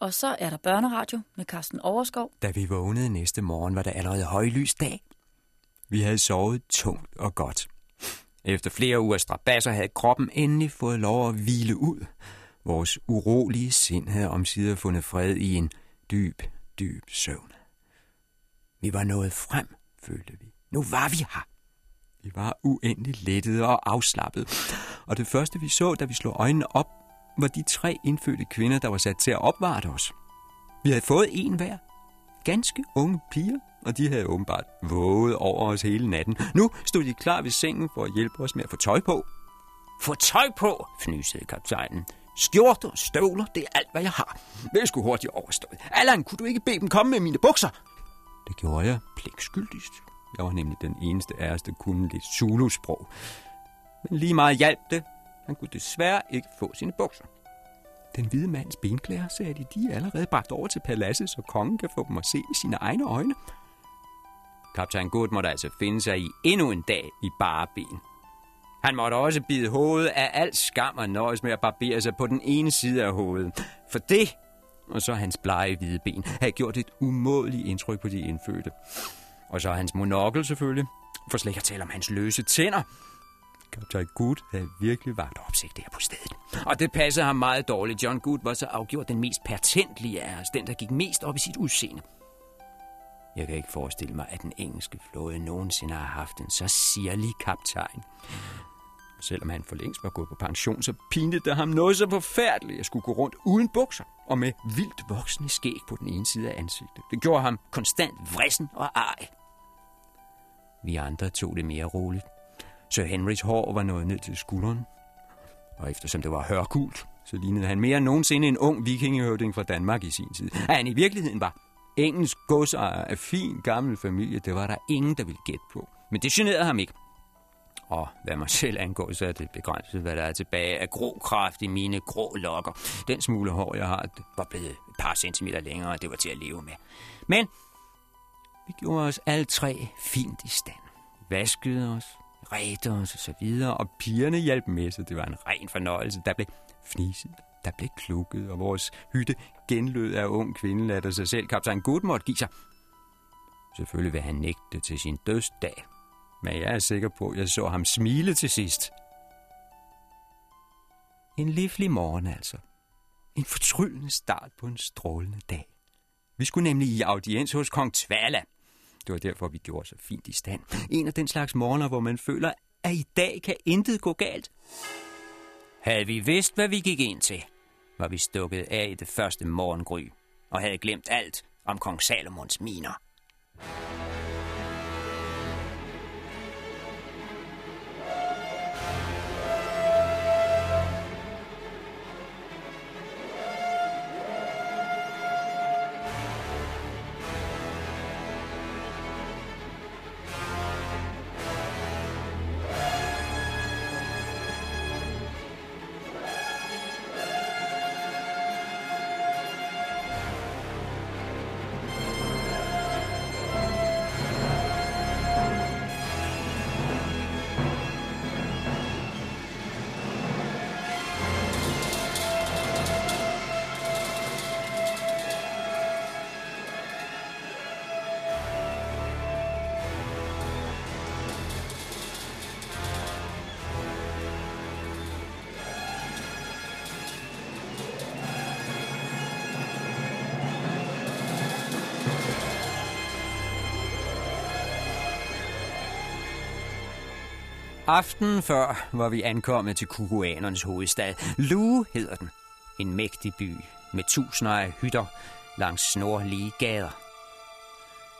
Og så er der børneradio med Carsten Overskov. Da vi vågnede næste morgen, var det allerede højlys dag. Vi havde sovet tungt og godt. Efter flere uger strabasser havde kroppen endelig fået lov at hvile ud. Vores urolige sind havde omsider fundet fred i en dyb, dyb søvn. Vi var nået frem, følte vi. Nu var vi her. Vi var uendeligt lettede og afslappet. Og det første vi så, da vi slog øjnene op, var de tre indfødte kvinder, der var sat til at opvarte os. Vi havde fået en hver. Ganske unge piger, og de havde åbenbart våget over os hele natten. Nu stod de klar ved sengen for at hjælpe os med at få tøj på. Få tøj på, fnysede kaptajnen. Skjorter og støvler, det er alt, hvad jeg har. Det skulle hurtigt overstået. Allan, kunne du ikke bede dem komme med mine bukser? Det gjorde jeg pligtskyldigst. Jeg var nemlig den eneste af os, der kunne lidt Zulu-sprog. Men lige meget hjalp det. Han kunne desværre ikke få sine bukser. Den hvide mands benklæder, sagde de, de er allerede bragt over til paladset, så kongen kan få dem at se med sine egne øjne. Kaptajn Good måtte altså finde sig i endnu en dag i bare ben. Han måtte også bide hovedet af alt skam og nøjes med at barbere sig på den ene side af hovedet. For det, og så hans blege hvide ben, havde gjort et umådeligt indtryk på de indfødte. Og så hans monokkel selvfølgelig, for slet ikke at tale om hans løse tænder. Kaptajn Good havde virkelig vagt opsigt der på stedet. Og det passede ham meget dårligt. John Good var så afgjort den mest pertentlige af os, den der gik mest op i sit udseende. Jeg kan ikke forestille mig, at den engelske flåde nogensinde har haft en så sirlig kaptajn. Selvom han for længst var gået på pension, så pinede det ham noget så forfærdeligt at skulle gå rundt uden bukser og med vildt voksne skæg på den ene side af ansigtet. Det gjorde ham konstant vrissen og ej. Vi andre tog det mere roligt. Sir Henrys hår var nået ned til skulderen. Og eftersom det var hørkult, så lignede han mere end nogensinde en ung vikingehøvding fra Danmark i sin tid. At han i virkeligheden var engelsk godsejer af fin gammel familie, det var der ingen, der ville gætte på. Men det generede ham ikke. Og hvad mig selv angår, så er det begrænset, hvad der er tilbage af grå kraft i mine grå lokker. Den smule hår, jeg har, var blevet et par centimeter længere, og det var til at leve med. Men vi gjorde os alle tre fint i stand. Vaskede os, redte og så videre, og pigerne hjalp med, så det var en ren fornøjelse. Der blev fniset, der blev klukket, og vores hytte genlød af ung kvindelatter sig selv. Kaptajn Gud måtte give sig. Selvfølgelig vil han nægte til sin dødsdag, men jeg er sikker på, at jeg så ham smile til sidst. En livlig morgen altså. En fortryllende start på en strålende dag. Vi skulle nemlig i audiens hos kong Tvala. Det var derfor, vi gjorde så fint i stand. En af den slags morgener, hvor man føler, at i dag kan intet gå galt. Havde vi vidst, hvad vi gik ind til, var vi stukket af i det første morgengry, og havde glemt alt om kong Salomons miner. Aftenen før var vi ankommet til kukuanernes hovedstad. Lu hedder den. En mægtig by med tusinder af hytter langs snorlige gader.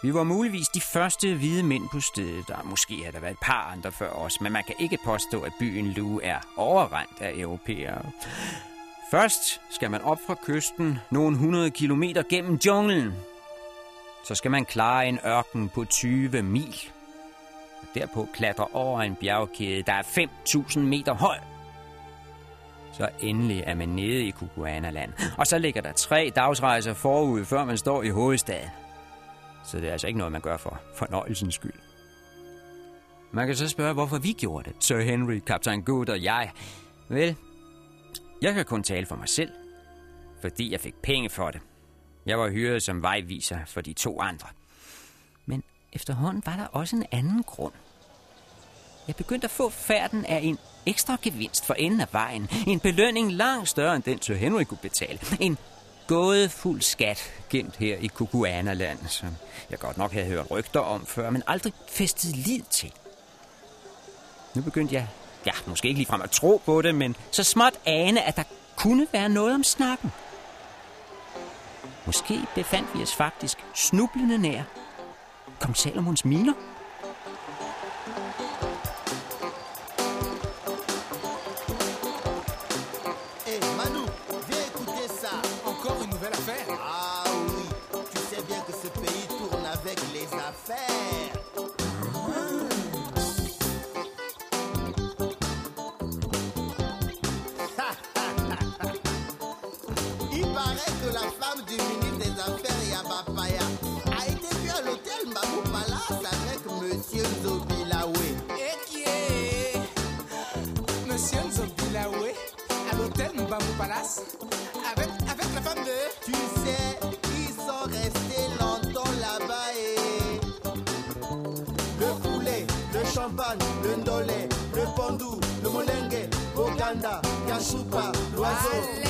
Vi var muligvis de første hvide mænd på stedet, der måske har der været et par andre før os, men man kan ikke påstå, at byen Lu er overrendt af europæere. Først skal man op fra kysten nogle hundrede kilometer gennem junglen. Så skal man klare en ørken på 20 mil og derpå klatre over en bjergkæde, der er 5.000 meter høj. Så endelig er man nede i Kukuana-land, og så ligger der tre dagsrejser forud, før man står i hovedstaden. Så det er altså ikke noget, man gør for fornøjelsens skyld. Man kan så spørge, hvorfor vi gjorde det. Sir Henry, Kaptajn Good og jeg. Vel, jeg kan kun tale for mig selv. fordi jeg fik penge for det. Jeg var hyret som vejviser for de to andre. Efterhånden var der også en anden grund. Jeg begyndte at få færden af en ekstra gevinst for enden af vejen. En belønning langt større end den, Sir Henry kunne betale. En gådefuld skat gemt her i Kukuana-land, som jeg godt nok havde hørt rygter om før, men aldrig festet lid til. Nu begyndte jeg, ja, måske ikke ligefrem at tro på det, men så småt ane, at der kunne være noget om snakken. Måske befandt vi os faktisk snublende nær Kong Salomons miner. Vale.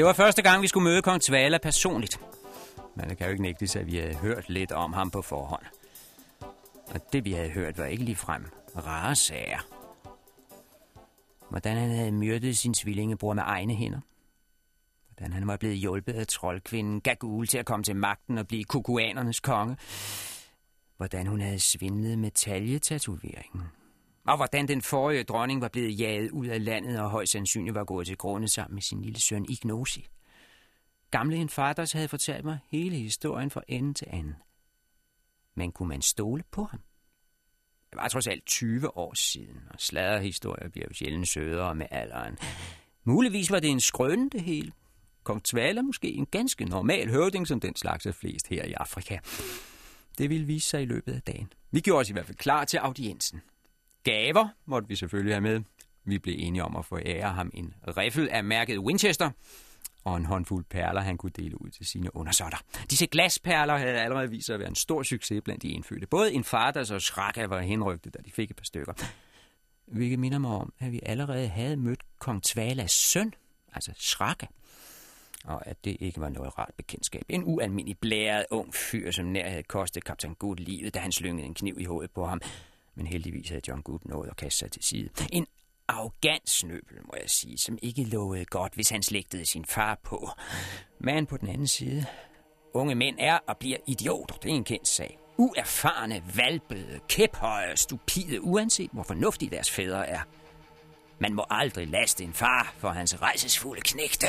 Det var første gang, vi skulle møde kong Tvala personligt. Men det kan jo ikke nægtes, at vi havde hørt lidt om ham på forhånd. Og det, vi havde hørt, var ikke ligefrem rare sager. Hvordan han havde myrdet sin tvillingebror med egne hænder. Hvordan han var blevet hjulpet af troldkvinden Gagul til at komme til magten og blive kukuanernes konge. Hvordan hun havde svindlet med taljetatoveringen. Og hvordan den forrige dronning var blevet jaget ud af landet og højst sandsynligt var gået til grunde sammen med sin lille søn Ignosi. Gamle Infarders havde fortalt mig hele historien fra ende til anden. Men kunne man stole på ham? Det var trods alt 20 år siden, og sladderhistorier bliver jo sjældent sødere med alderen. Muligvis var det en skrøn det hele. Kong Tvala måske en ganske normal høvding, som den slags er flest her i Afrika. Det ville vise sig i løbet af dagen. Vi gjorde os i hvert fald klar til audiensen. Gaver måtte vi selvfølgelig have med. Vi blev enige om at forære ham en riffel af mærket Winchester, og en håndfuld perler, han kunne dele ud til sine undersåtter. Disse glasperler havde allerede vist sig at være en stor succes blandt de indfødte. Både en fader og Shraka var henrygtet, da de fik et par stykker. Hvilket minder mig om, at vi allerede havde mødt kong Tvalas søn, altså Shraka. Og at det ikke var noget rart bekendtskab. En ualmindelig blæret ung fyr, som nær havde kostet kaptajn Good livet, da han slyngede en kniv i hovedet på ham. Men heldigvis havde John Good nået at kaste sig til side. En arrogant snøbel, må jeg sige, som ikke lovede godt, hvis han slægtede sin far på. Men på den anden side, unge mænd er og bliver idioter, det er en kendt sag. Uerfarne, valpede, kæphøje, stupide, uanset hvor fornuftige deres fædre er. Man må aldrig laste en far for hans rejsesfulde knægte.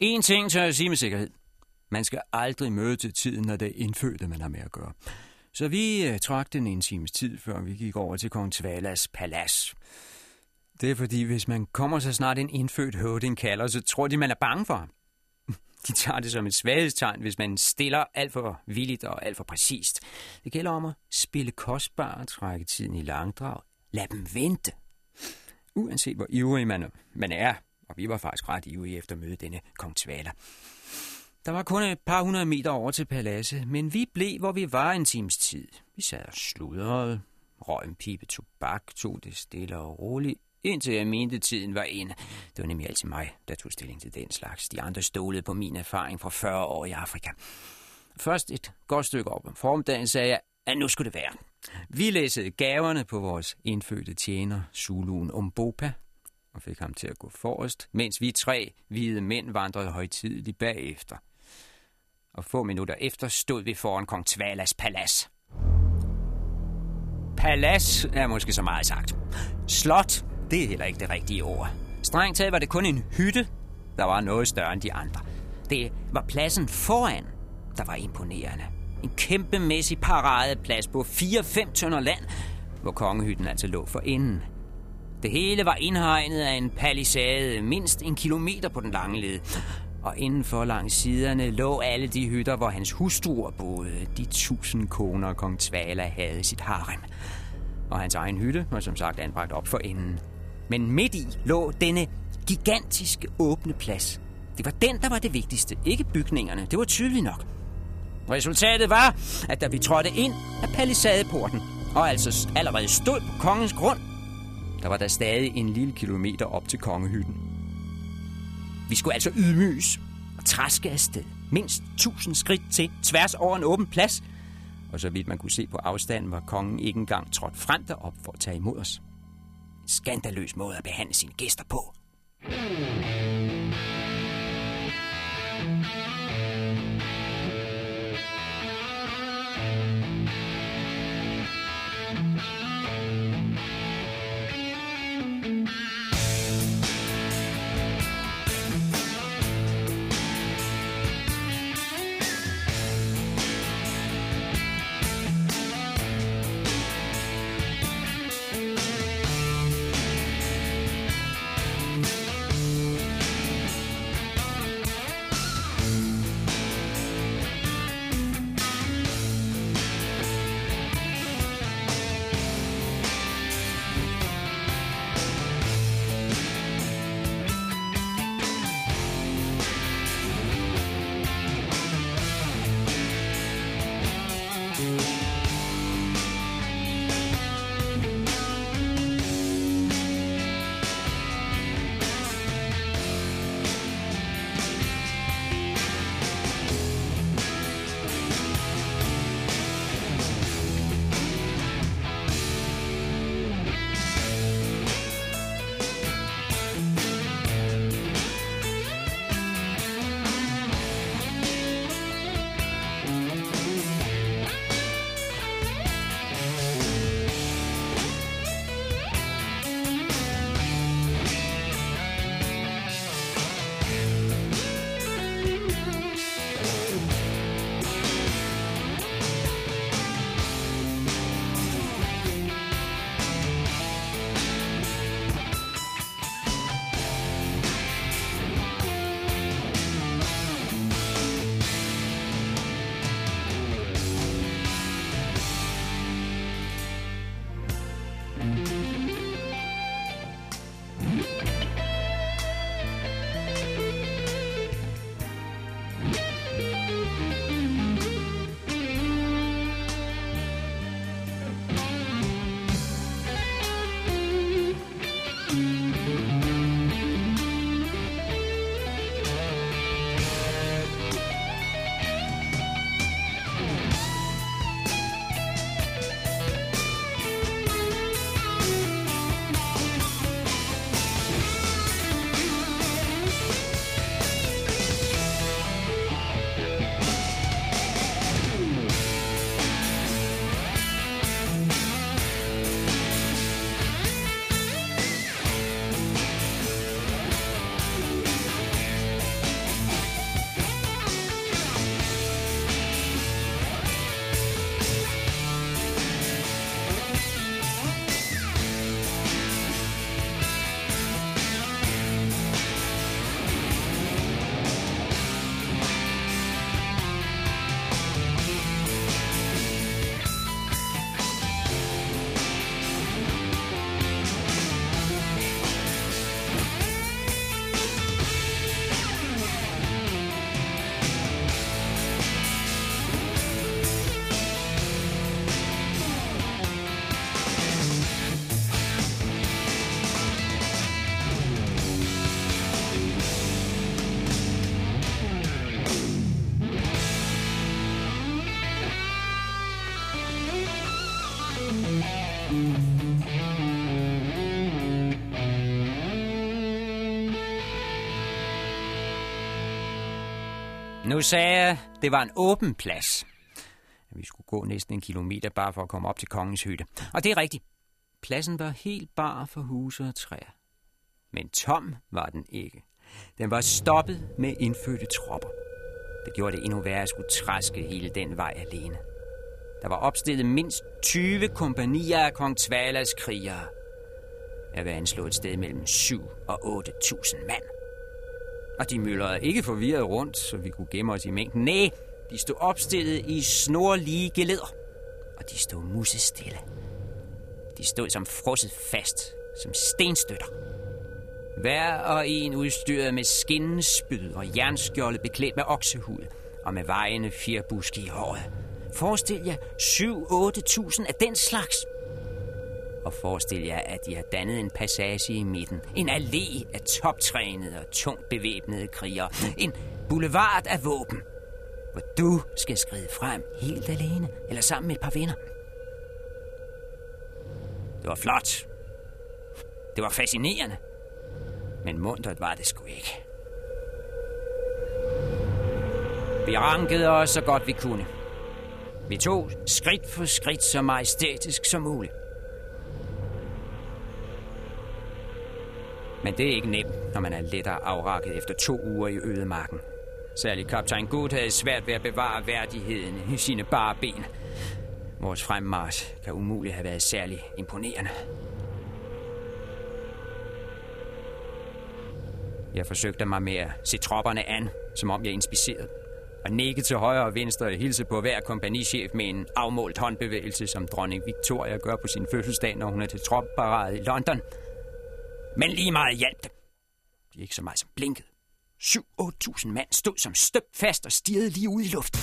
En ting tør jeg sige med sikkerhed. Man skal aldrig møde til tiden, når det er indfødte, man har med at gøre. Så vi uh, trak den en times tid, før vi gik over til kong Tvalas palads. Det er fordi, hvis man kommer så snart en indfødt høvding kalder, så tror de, man er bange for ham. De tager det som et svaghedstegn, hvis man stiller alt for villigt og alt for præcist. Det gælder om at spille kostbar trække tiden i langdrag. Lad dem vente. Uanset hvor ivrig man, man er, og vi var faktisk ret ivrige efter at møde denne kong Tvala. Der var kun et par hundrede meter over til paladset, men vi blev, hvor vi var en times tid. Vi sad og sludrede, røg en pibe tobak, tog det stille og roligt, indtil jeg mente, tiden var inde. Det var nemlig altid mig, der tog stilling til den slags. De andre stolede på min erfaring fra 40 år i Afrika. Først et godt stykke op om formdagen sagde jeg, at nu skulle det være. Vi læssede gaverne på vores indfødte tjener, Zuluen Umbopa, og fik ham til at gå forrest, mens vi tre hvide mænd vandrede højtideligt bagefter. Og få minutter efter stod vi foran kong Tvalas palads. Palads er måske så meget sagt. Slot, det er heller ikke det rigtige ord. Strengt taget var det kun en hytte, der var noget større end de andre. Det var pladsen foran, der var imponerende. En kæmpemæssig paradeplads på 4-5 tønder land, hvor kongehytten altså lå for enden. Det hele var indhegnet af en palisade, mindst en kilometer på den lange led. Og indenfor langs siderne lå alle de hytter, hvor hans hustruer boede. De tusind koner, kong Tvala havde sit harem. Og hans egen hytte var som sagt anbragt op for enden. Men midt i lå denne gigantiske åbne plads. Det var den, der var det vigtigste, ikke bygningerne. Det var tydeligt nok. Resultatet var, at da vi trådte ind af palisadeporten, og altså allerede stod på kongens grund, der var der stadig en lille kilometer op til kongehytten. Vi skulle altså ydmyges og træske afsted. Mindst 1000 skridt til, tværs over en åben plads. Og så vidt man kunne se på afstanden, var kongen ikke engang trådt frem derop for at tage imod os. En skandaløs måde at behandle sine gæster på. Nu sagde jeg, det var en åben plads. Vi skulle gå næsten en kilometer bare for at komme op til kongens hytte. Og det er rigtigt. Pladsen var helt bar for huse og træer. Men tom var den ikke. Den var stoppet med indfødte tropper. Det gjorde det endnu værre at skulle træske hele den vej alene. Der var opstillet mindst 20 kompanier af kong Tvalas krigere. Jeg vil anslå et sted mellem 7 og 8.000 mand. Og de myldrede ikke forvirret rundt, så vi kunne gemme os i mængden. Nej, de stod opstillet i snorlige geleder. Og de stod musestille. De stod som frosset fast, som stenstøtter. Hver og en udstyret med skinnespyd og jernskjolde beklædt med oksehud og med vejende firbuske i håret. Forestil jer 7-8.000 af den slags. Og forestil jer, at de har dannet en passage i midten. En allé af toptrænede og tungt bevæbnede krigere. En boulevard af våben. Hvor du skal skride frem helt alene, eller sammen med et par venner. Det var flot. Det var fascinerende. Men muntert var det sgu ikke. Vi rankede os så godt vi kunne. Vi tog skridt for skridt så majestætisk som muligt. Men det er ikke nemt, når man er lettere afrakket efter to uger i ødemarken. Særligt kaptajn Good havde svært ved at bevare værdigheden i sine bare ben. Vores fremmars kan umuligt have været særlig imponerende. Jeg forsøgte mig med at se tropperne an, som om jeg inspicerede. Og nikke til højre og venstre og hilse på hver kompagnichef med en afmålt håndbevægelse, som dronning Victoria gør på sin fødselsdag, når hun er til tropparade i London. Men lige meget hjalp dem. De er ikke så meget som blinket. 7-8.000 mand stod som støbt fast og stirrede lige ud i luften.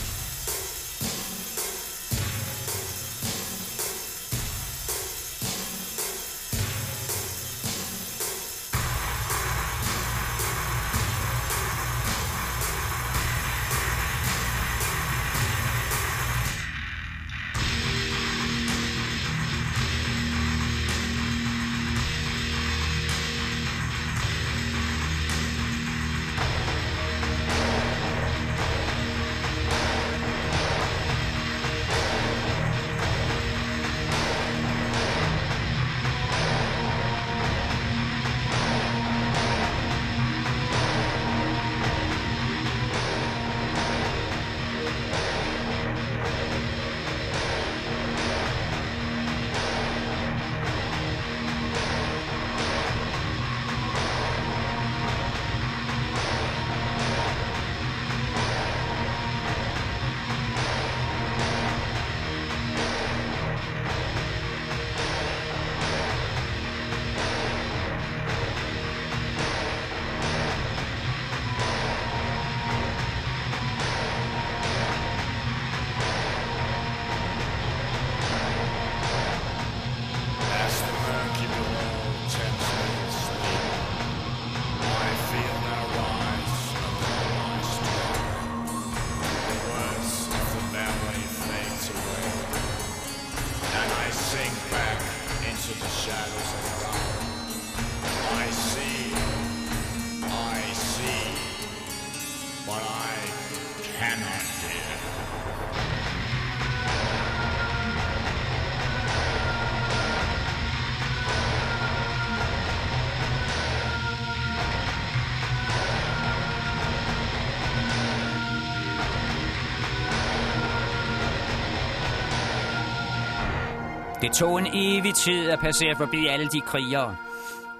Det tog en evig tid at passere forbi alle de krigere.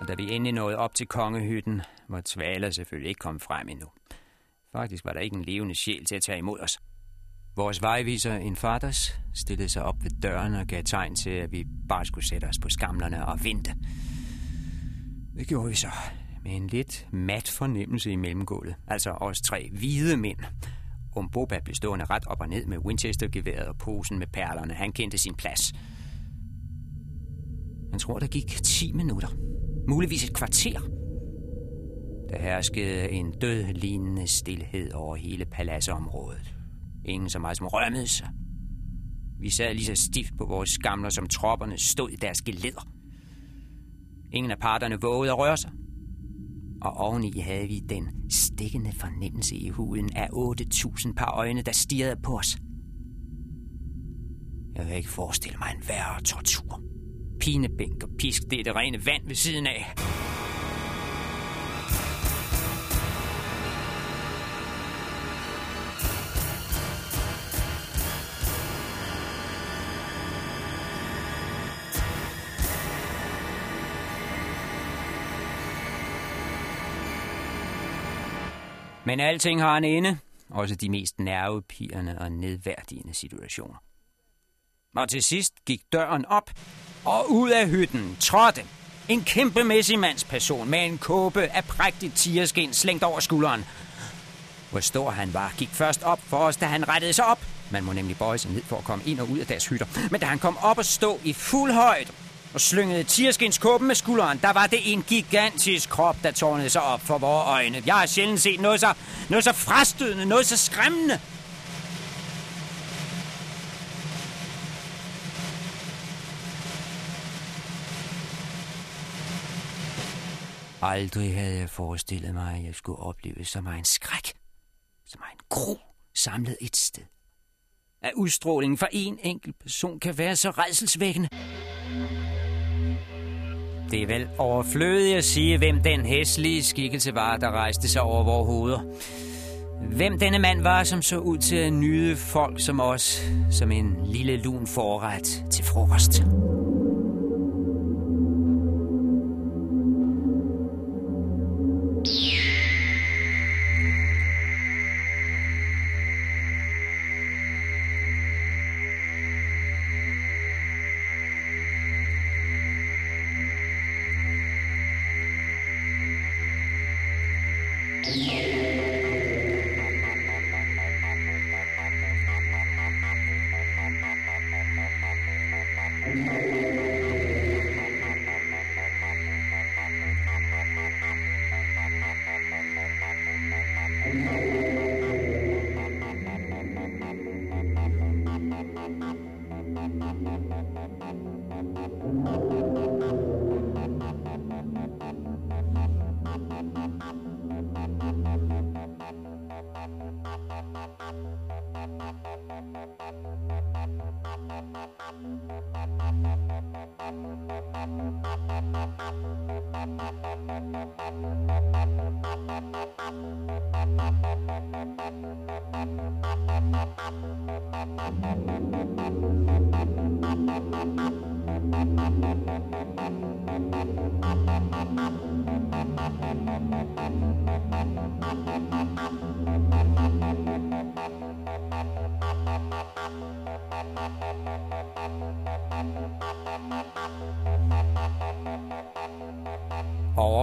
Og da vi endelig nåede op til kongehytten, var Tvaler selvfølgelig ikke kommet frem endnu. Faktisk var der ikke en levende sjæl til at tage imod os. Vores vejviser, en faders, stillede sig op ved døren og gav tegn til, at vi bare skulle sætte os på skamlerne og vente. Det gjorde vi så, med en lidt mat fornemmelse i mellemgulvet. Altså os tre hvide mænd. Umboba blev stående ret op og ned med Winchester-geværet og posen med perlerne. Han kendte sin plads. Man tror, der gik 10 minutter. Muligvis et kvarter. Der herskede en dødlignende stillhed over hele paladsområdet. Ingen så meget som rømmede sig. Vi sad lige så stift på vores skamler, som tropperne stod i deres geleder. Ingen af parterne vågede at røre sig. Og oveni havde vi den stikkende fornemmelse i huden af 8.000 par øjne, der stirrede på os. Jeg kan ikke forestille mig en værre tortur. Pinebænk og pisk, det er det rene vand ved siden af. Men alting har en ende, også de mest nervepirrende og nedværdigende situationer. Og til sidst gik døren op, og ud af hytten trådte en kæmpemæssig mandsperson med en kåbe af prægtigt tigerskin slængt over skulderen. Hvor stor han var, gik først op for os, da han rettede sig op. Man må nemlig bøje sig ned for at komme ind og ud af deres hytter. Men da han kom op og stå i fuld højde og slyngede tierskindskåben med skulderen, der var det en gigantisk krop, der tårnede sig op for vores øjne. Jeg har sjældent set noget så, noget så frastødende, noget så skræmmende. Aldrig havde jeg forestillet mig, at jeg skulle opleve så meget en skræk, så meget en gro samlet et sted. At udstrålingen fra en enkelt person kan være så redselsvækkende. Det er vel overflødigt at sige, hvem den hæslige skikkelse var, der rejste sig over vores hoveder. Hvem denne mand var, som så ud til at nyde folk som os, som en lille lun forret til frokost.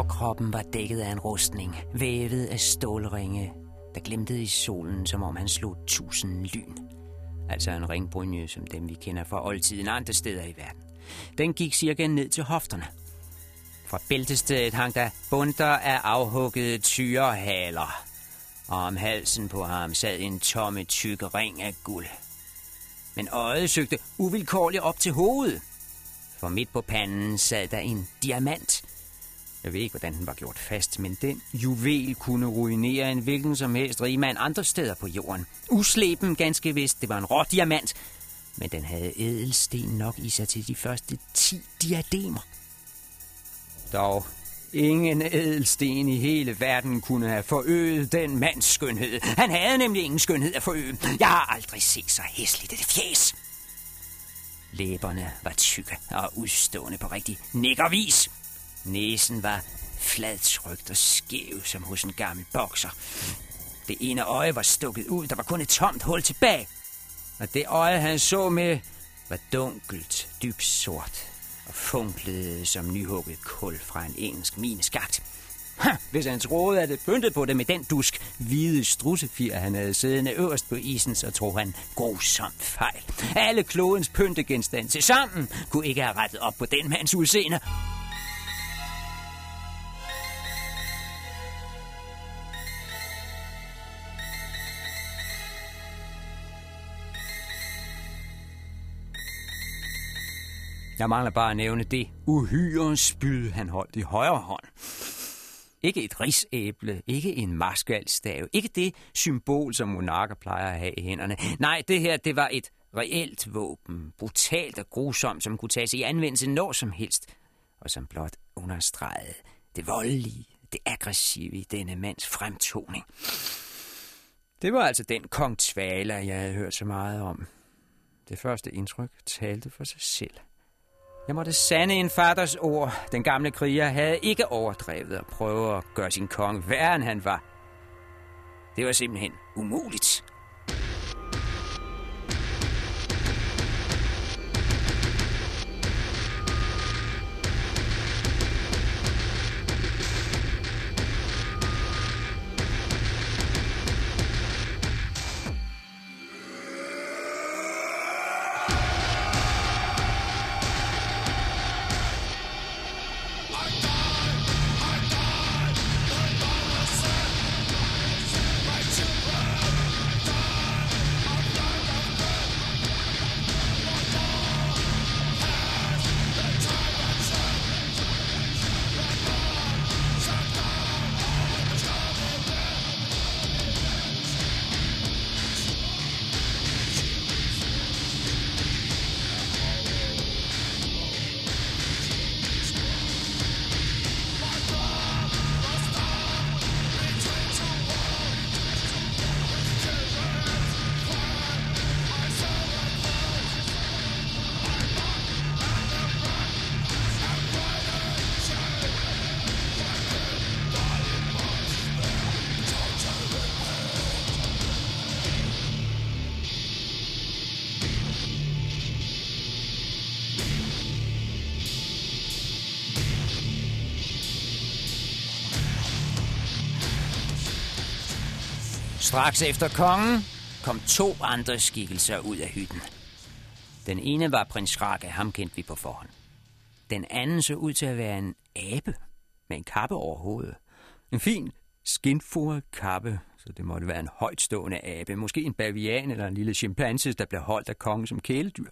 Overkroppen var dækket af en rustning, vævet af stålringe, der glimtede i solen, som om han slog tusind lyn. Altså en ringbrynje, som dem vi kender fra oldtiden andre steder i verden. Den gik cirka ned til hofterne. Fra bæltestedet hang der bunter af afhuggede tyrehaler, og om halsen på ham sad en tomme tykke ring af guld. Men øjet søgte uvilkårligt op til hovedet, for midt på panden sad der en diamant. Jeg ved ikke, hvordan den var gjort fast, men den juvel kunne ruinere en hvilken som helst rigmand andre steder på jorden. Usleben ganske vist, det var en rå diamant, men den havde ædelsten nok i sig til de første 10 diademer. Dog ingen ædelsten i hele verden kunne have forøget den mands skønhed. Han havde nemlig ingen skønhed at forøge. Jeg har aldrig set så hæsligt et fjes. Læberne var tykke og udstående på rigtig nikkervis. Næsen var fladtrykt og skæv som hos en gammel bokser. Det ene øje var stukket ud, der var kun et tomt hul tilbage. Og det øje, han så med, var dunkelt, dybt sort og funklede som nyhugget kul fra en engelsk mineskagt. Ha, hvis han troede, at det pyntet på det med den dusk hvide strussefir, han havde siddende øverst på isen, så tror han grusomt fejl. Alle klodens pyntegenstande til sammen kunne ikke have rettet op på den mands udseende. Jeg mangler bare at nævne det uhyre spyd, han holdt i højre hånd. Ikke et risæble, ikke en marskalstav, ikke det symbol, som monarker plejer at have i hænderne. Nej, det her, det var et reelt våben, brutalt og grusomt, som kunne tages i anvendelse når som helst, og som blot understregede det voldelige, det aggressive i denne mands fremtoning. Det var altså den kong Tvala, jeg havde hørt så meget om. Det første indtryk talte for sig selv. Jeg måtte sande en faders ord. Den gamle kriger havde ikke overdrevet at prøve at gøre sin konge værre, end han var. Det var simpelthen umuligt. Straks efter kongen kom to andre skikkelser ud af hytten. Den ene var prins Skrake, ham kendte vi på forhånd. Den anden så ud til at være en abe med en kappe over hovedet. En fin, skinfuret kappe, så det måtte være en højtstående abe. Måske en bavian eller en lille chimpanse, der blev holdt af kongen som kæledyr.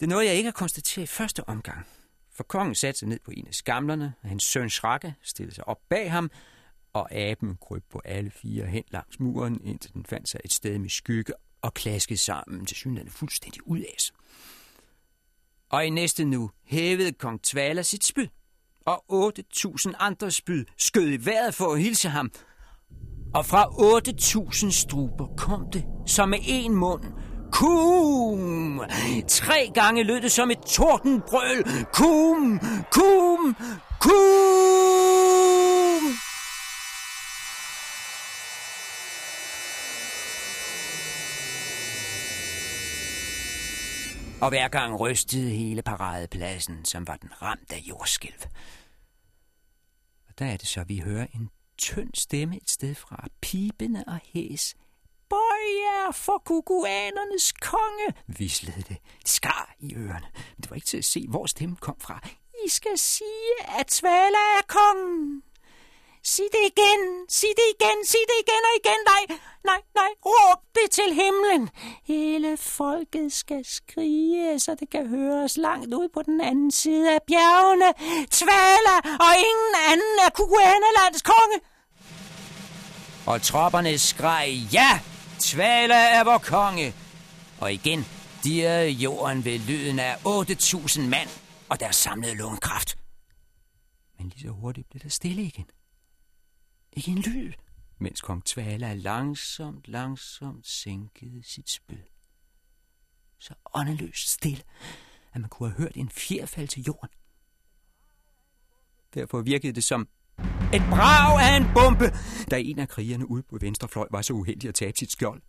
Det nåede jeg ikke at konstatere i første omgang. For kongen satte sig ned på en af skamlerne, og hans søn Shrake stillede sig op bag ham, og aben kryb på alle fire hen langs muren, indtil den fandt sig et sted med skygge og klaskede sammen til synligheden fuldstændig ud af sig. Og i næste nu hævede kong Tvala sit spyd, og 8.000 andre spyd skød i vejret for at hilse ham. Og fra 8.000 struber kom det, som med en mund, Kum! Tre gange lød det som et tordenbrøl. Kum! Kum! Kum! Og hver gang rystede hele paradepladsen, som var den ramt af jordskælv. Og der er det så, vi hører en tynd stemme et sted fra, pibende og hæs. Bøjer for kukuanernes konge, vislede det. Det skar i ørerne, men det var ikke til at se, hvor stemmen kom fra. I skal sige, at Svala er kongen. Sig det igen, sig det igen, sig det igen og igen. Nej, nej, nej, råb det til himlen. Hele folket skal skrige, så det kan høres langt ud på den anden side af bjergene. Tvala og ingen anden er Kukuanerlandets konge. Og tropperne skreg, ja, Tvala er vor konge. Og igen dirrede jorden ved lyden af 8.000 mand og deres samlede lungekraft. Men lige så hurtigt blev det stille igen. Ikke en lyd, mens kong Tvala langsomt, langsomt sænkede sit spyd. Så åndeløst stille, at man kunne have hørt en fjer falde til jorden. Derfor virkede det som et brag af en bombe, da en af krigerne ude på venstre fløj var så uheldig at tabe sit skjold.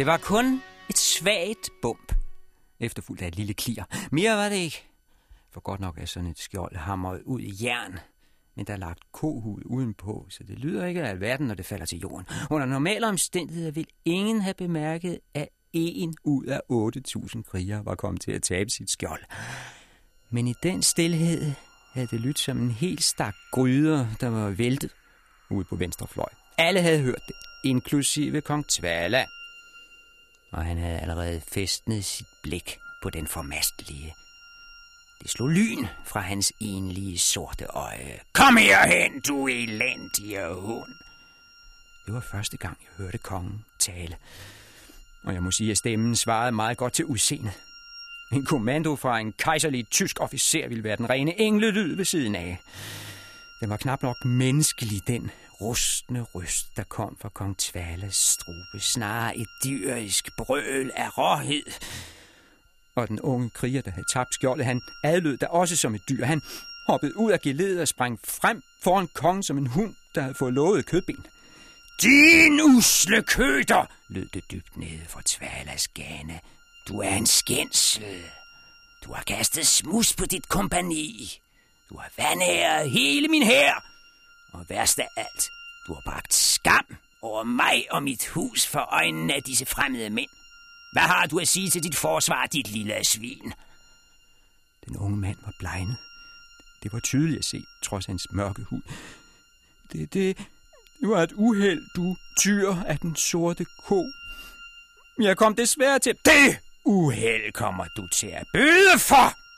Det var kun et svagt bump, efterfulgt af et lille klier. Mere var det ikke. For godt nok er sådan et skjold hamret ud i jern, men der er lagt kohud udenpå, så det lyder ikke af alverden, når det falder til jorden. Under normale omstændigheder vil ingen have bemærket, at en ud af 8.000 krigere var kommet til at tabe sit skjold. Men i den stillhed havde det lyttet som en helt stak gryder, der var væltet ude på venstre fløj. Alle havde hørt det, inklusive kong Tvala. Og han havde allerede festnet sit blik på den formastelige. Det slog lyn fra hans enlige sorte øje. Kom herhen, du elendige hund! Det var første gang, jeg hørte kongen tale. Og jeg må sige, at stemmen svarede meget godt til udseendet. En kommando fra en kejserlig tysk officer ville være den rene englelyd ved siden af. Den var knap nok menneskelig, den rustne røst, der kom fra kong Tvalas strube. Snarere et dyrisk brøl af råhed. Og den unge kriger, der havde tabt skjoldet, han adlød da også som et dyr. Han hoppede ud af geledet og sprang frem foran kongen som en hund, der havde fået lovet kødben. Din usle køter, lød det dybt nede for Tvalas gane. Du er en skændsel. Du har kastet smus på dit kompani. Du har vandæret hele min hær. Og værst af alt, du har bragt skam over mig og mit hus for øjnene af disse fremmede mænd. Hvad har du at sige til dit forsvar, dit lille svin? Den unge mand var blegnet. Det var tydeligt at se, trods hans mørke hud. Det, det, det var et uheld, du tyr af den sorte ko. Jeg kom desværre til... Det uheld kommer du til at bøde for!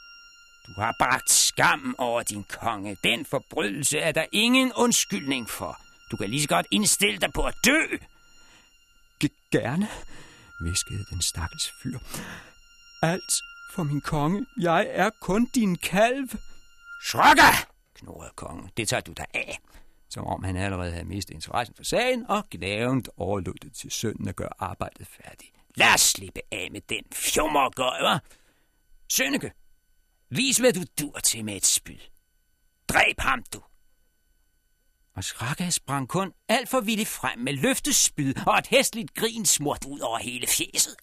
Du har bragt skam over din konge. Den forbrydelse er der ingen undskyldning for. Du kan lige så godt indstille dig på at dø. Gerne, viskede den stakkels fyr. Alt for min konge. Jeg er kun din kalv. Shrugga, knurrede kongen. Det tager du dig af. Som om han allerede havde mistet interessen for sagen, og glavent overlod det til sønnen at gøre arbejdet færdigt. Lad os slippe af med den fjummergøj, hva'? Sønneke, vis hvad du dur til med et spyd. Dræb ham, du. Og Shrugga sprang kun alt for vildt frem med løftespyd og et hæstligt grin smurt ud over hele fjeset.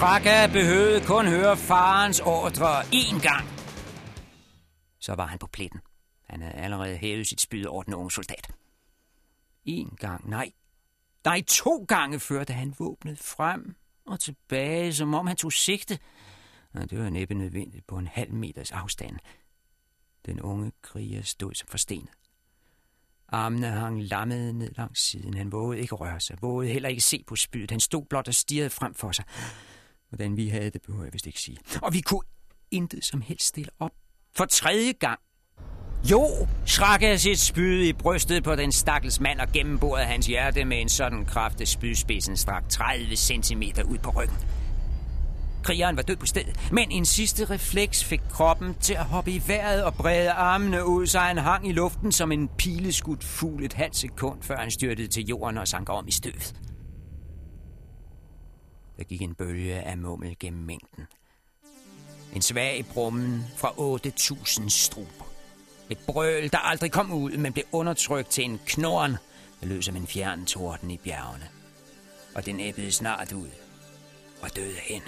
Traka behøvede kun høre farens ordre én gang. Så var han på pletten. Han havde allerede hævet sit spyd over den unge soldat. En gang, nej. Nej, to gange førte han våbnet frem og tilbage, som om han tog sigte. Og det var næppe nødvendigt på en halv meters afstand. Den unge kriger stod som forstenet. Armene hang lammet ned langs siden. Han vågede ikke røre sig, vågede heller ikke se på spydet. Han stod blot og stirrede frem for sig. Hvordan vi havde det, behøver jeg vist ikke sige. Og vi kunne intet som helst stille op. For tredje gang. Jo, Schrakke sit spyd i brystet på den stakkels mand og gennemborede hans hjerte med en sådan kraft, at spydspidsen strak 30 cm ud på ryggen. Krigeren var død på stedet, men en sidste refleks fik kroppen til at hoppe i vejret og brede armene ud, så han hang i luften som en pileskudt fugl et halvt sekund, før han styrtede til jorden og sank om i støvet. Der gik en bølge af mummel gennem mængden. En svag brummen fra 8.000 struber. Et brøl, der aldrig kom ud, men blev undertrykt til en knorn, der lød som en fjern torden i bjergene. Og den æbbede snart ud og døde hen.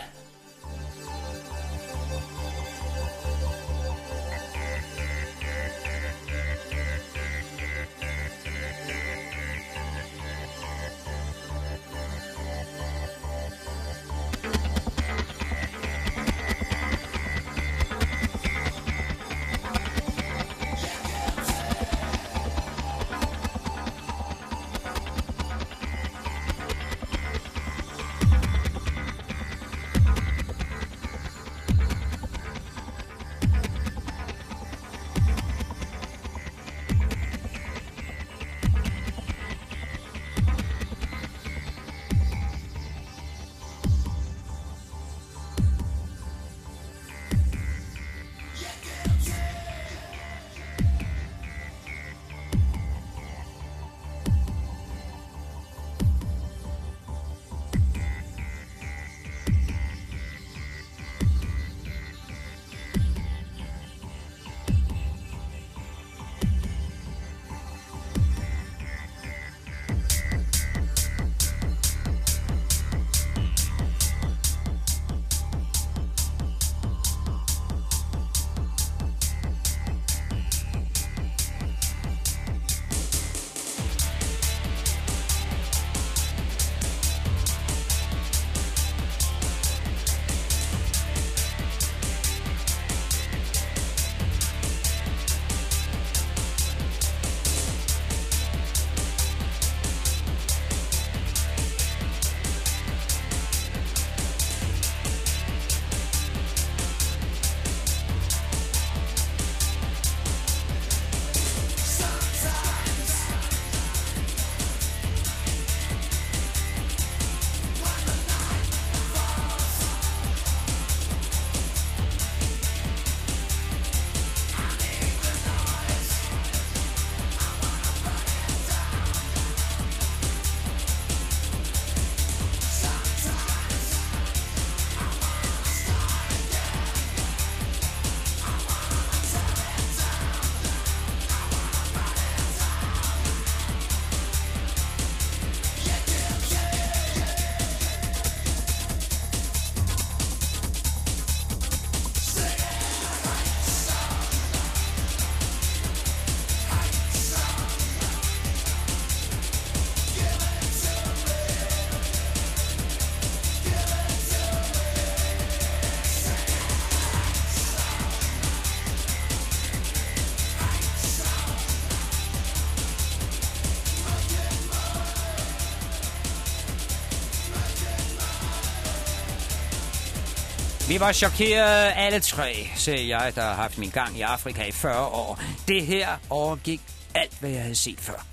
Vi var chokeret alle tre, sagde jeg, der har haft min gang i Afrika i 40 år. Det her overgik alt, hvad jeg havde set før.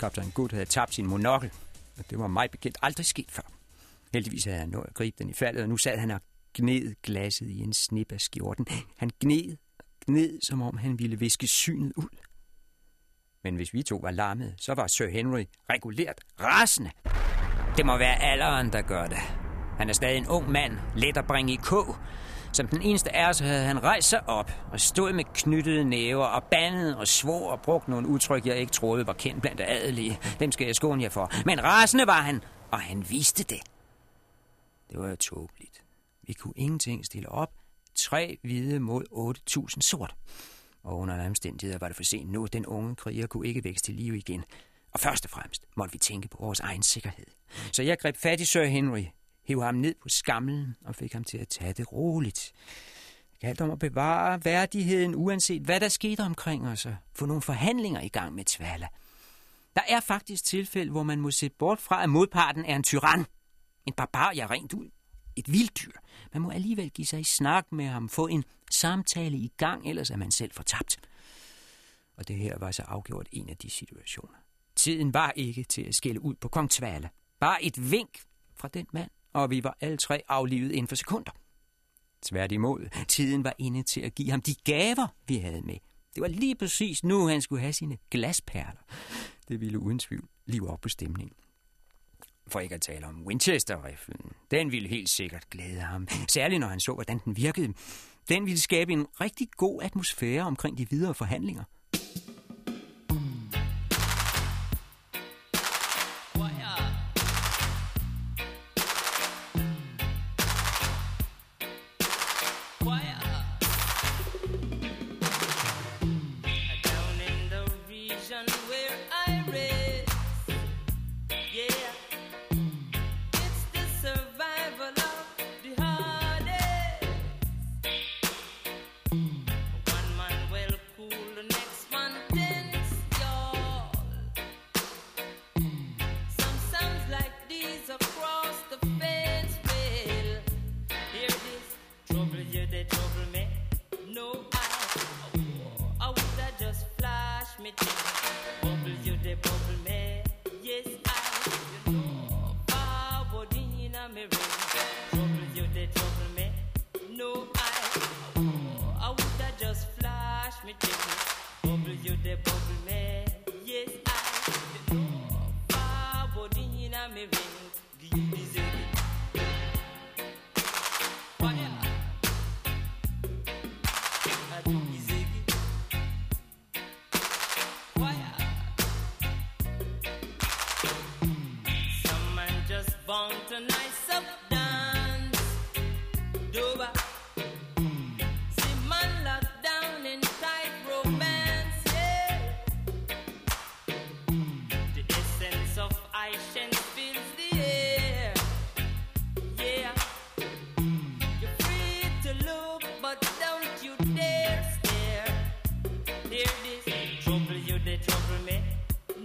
Kaptajn Good havde tabt sin monokkel, og det var mig bekendt aldrig sket før. Heldigvis havde han nået at gribe den i faldet, og nu sad han og gned glasset i en snip af skjorten. Han gned, gned, som om han ville viske synet ud. Men hvis vi to var larmet, så var Sir Henry regulært rasende. Det må være alderen, der gør det. Han er stadig en ung mand, let at bringe i kog. Som den eneste af os havde han rejst sig op og stod med knyttede næver og bandede og svor og brugte nogle udtryk, jeg ikke troede var kendt blandt adelige. Dem skal jeg skåne jer for. Men rasende var han, og han viste det. Det var jo tåbeligt. Vi kunne ingenting stille op. Tre hvide mod 8.000 sort. Og under alle omstændigheder var det for sent nu. Den unge kriger kunne ikke vækste til liv igen. Og først og fremmest måtte vi tænke på vores egen sikkerhed. Så jeg greb fat i Sir Henry, hev ham ned på skamlen og fik ham til at tage det roligt. Det galt om at bevare værdigheden, uanset hvad der skete omkring os, og få nogle forhandlinger i gang med Tvala. Der er faktisk tilfælde, hvor man må se bort fra, at modparten er en tyran. En barbar, ja rent ud. Et vilddyr. Man må alligevel give sig i snak med ham, få en samtale i gang, ellers er man selv fortabt. Og det her var så afgjort en af de situationer. Tiden var ikke til at skille ud på kong Tvala. Bare et vink fra den mand, og vi var alle tre aflivet inden for sekunder. Tværtimod, tiden var inde til at give ham de gaver, vi havde med. Det var lige præcis nu, han skulle have sine glasperler. Det ville uden tvivl live op på stemningen. For ikke at tale om Winchester-riflen. Den ville helt sikkert glæde ham. Særligt når han så, hvordan den virkede. Den ville skabe en rigtig god atmosfære omkring de videre forhandlinger.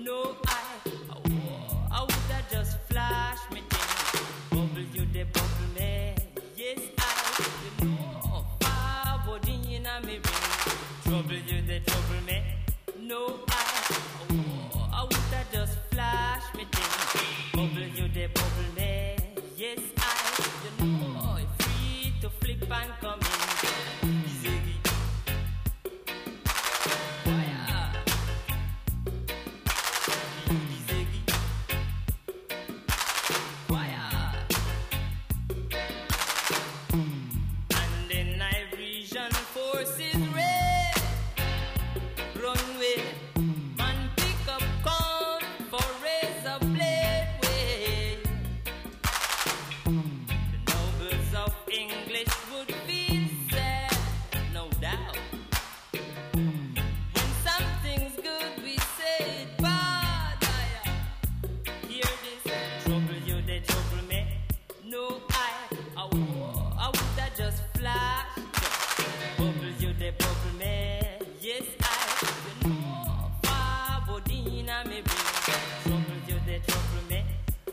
No, I,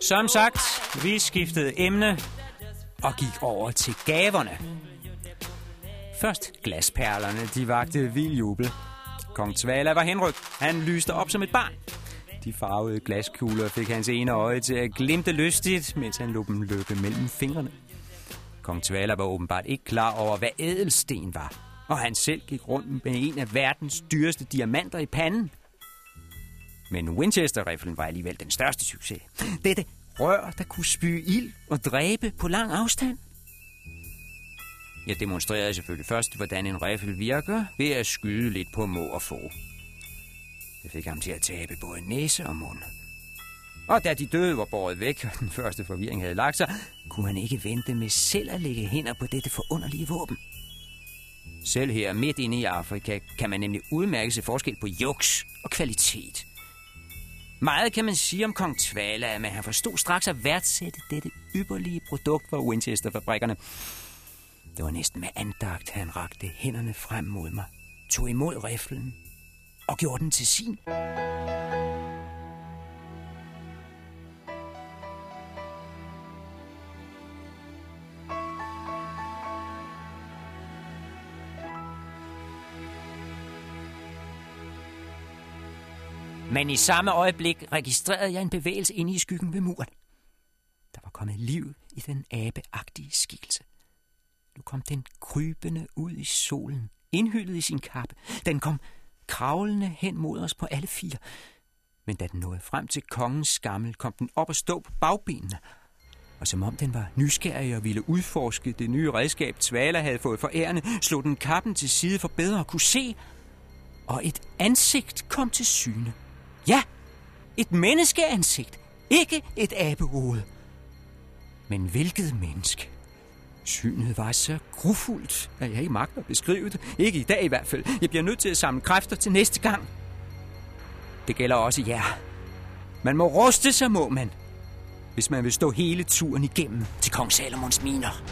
Som sagt, vi skiftede emne og gik over til gaverne. Først glasperlerne, de vagte vild jubel. Kong Tvala var henrykt. Han lyste op som et barn. De farvede glaskugler fik hans ene øje til at glimte lystigt, mens han lå dem løbe mellem fingrene. Kong Tvala var åbenbart ikke klar over, hvad ædelsten var, og han selv gik rundt med en af verdens dyreste diamanter i panden. Men Winchester-riflen var alligevel den største succes. Dette rør, der kunne spyge ild og dræbe på lang afstand. Jeg demonstrerede selvfølgelig først, hvordan en riffel virker, ved at skyde lidt på må og få. Det fik ham til at tabe både næse og mund. Og da de døde var båret væk, og den første forvirring havde lagt sig, kunne han ikke vente med selv at lægge hænder på dette forunderlige våben. Selv her midt inde i Afrika kan man nemlig udmærke sig forskel på juks og kvalitet. Meget kan man sige om kong Tvala, men han forstod straks at værdsætte dette ypperlige produkt fra Winchester-fabrikkerne. Det var næsten med andagt, han rakte hænderne frem mod mig, tog imod riflen og gjorde den til sin. Men i samme øjeblik registrerede jeg en bevægelse inde i skyggen ved muren. Der var kommet liv i den abeagtige skikkelse. Nu kom den krybende ud i solen, indhyllet i sin kappe. Den kom kravlende hen mod os på alle fire. Men da den nåede frem til kongens skammel, kom den op og stå på bagbenene. Og som om den var nysgerrig og ville udforske det nye redskab, Tvala havde fået for ærende, slog den kappen til side for bedre at kunne se. Og et ansigt kom til syne. Ja, et menneskeansigt. Ikke et abehoved. Men hvilket menneske? Synet var så grufuldt, at jeg ikke magter at beskrive det. Ikke i dag i hvert fald. Jeg bliver nødt til at samle kræfter til næste gang. Det gælder også jer. Man må ruste sig, må man. Hvis man vil stå hele turen igennem til kong Salomons miner.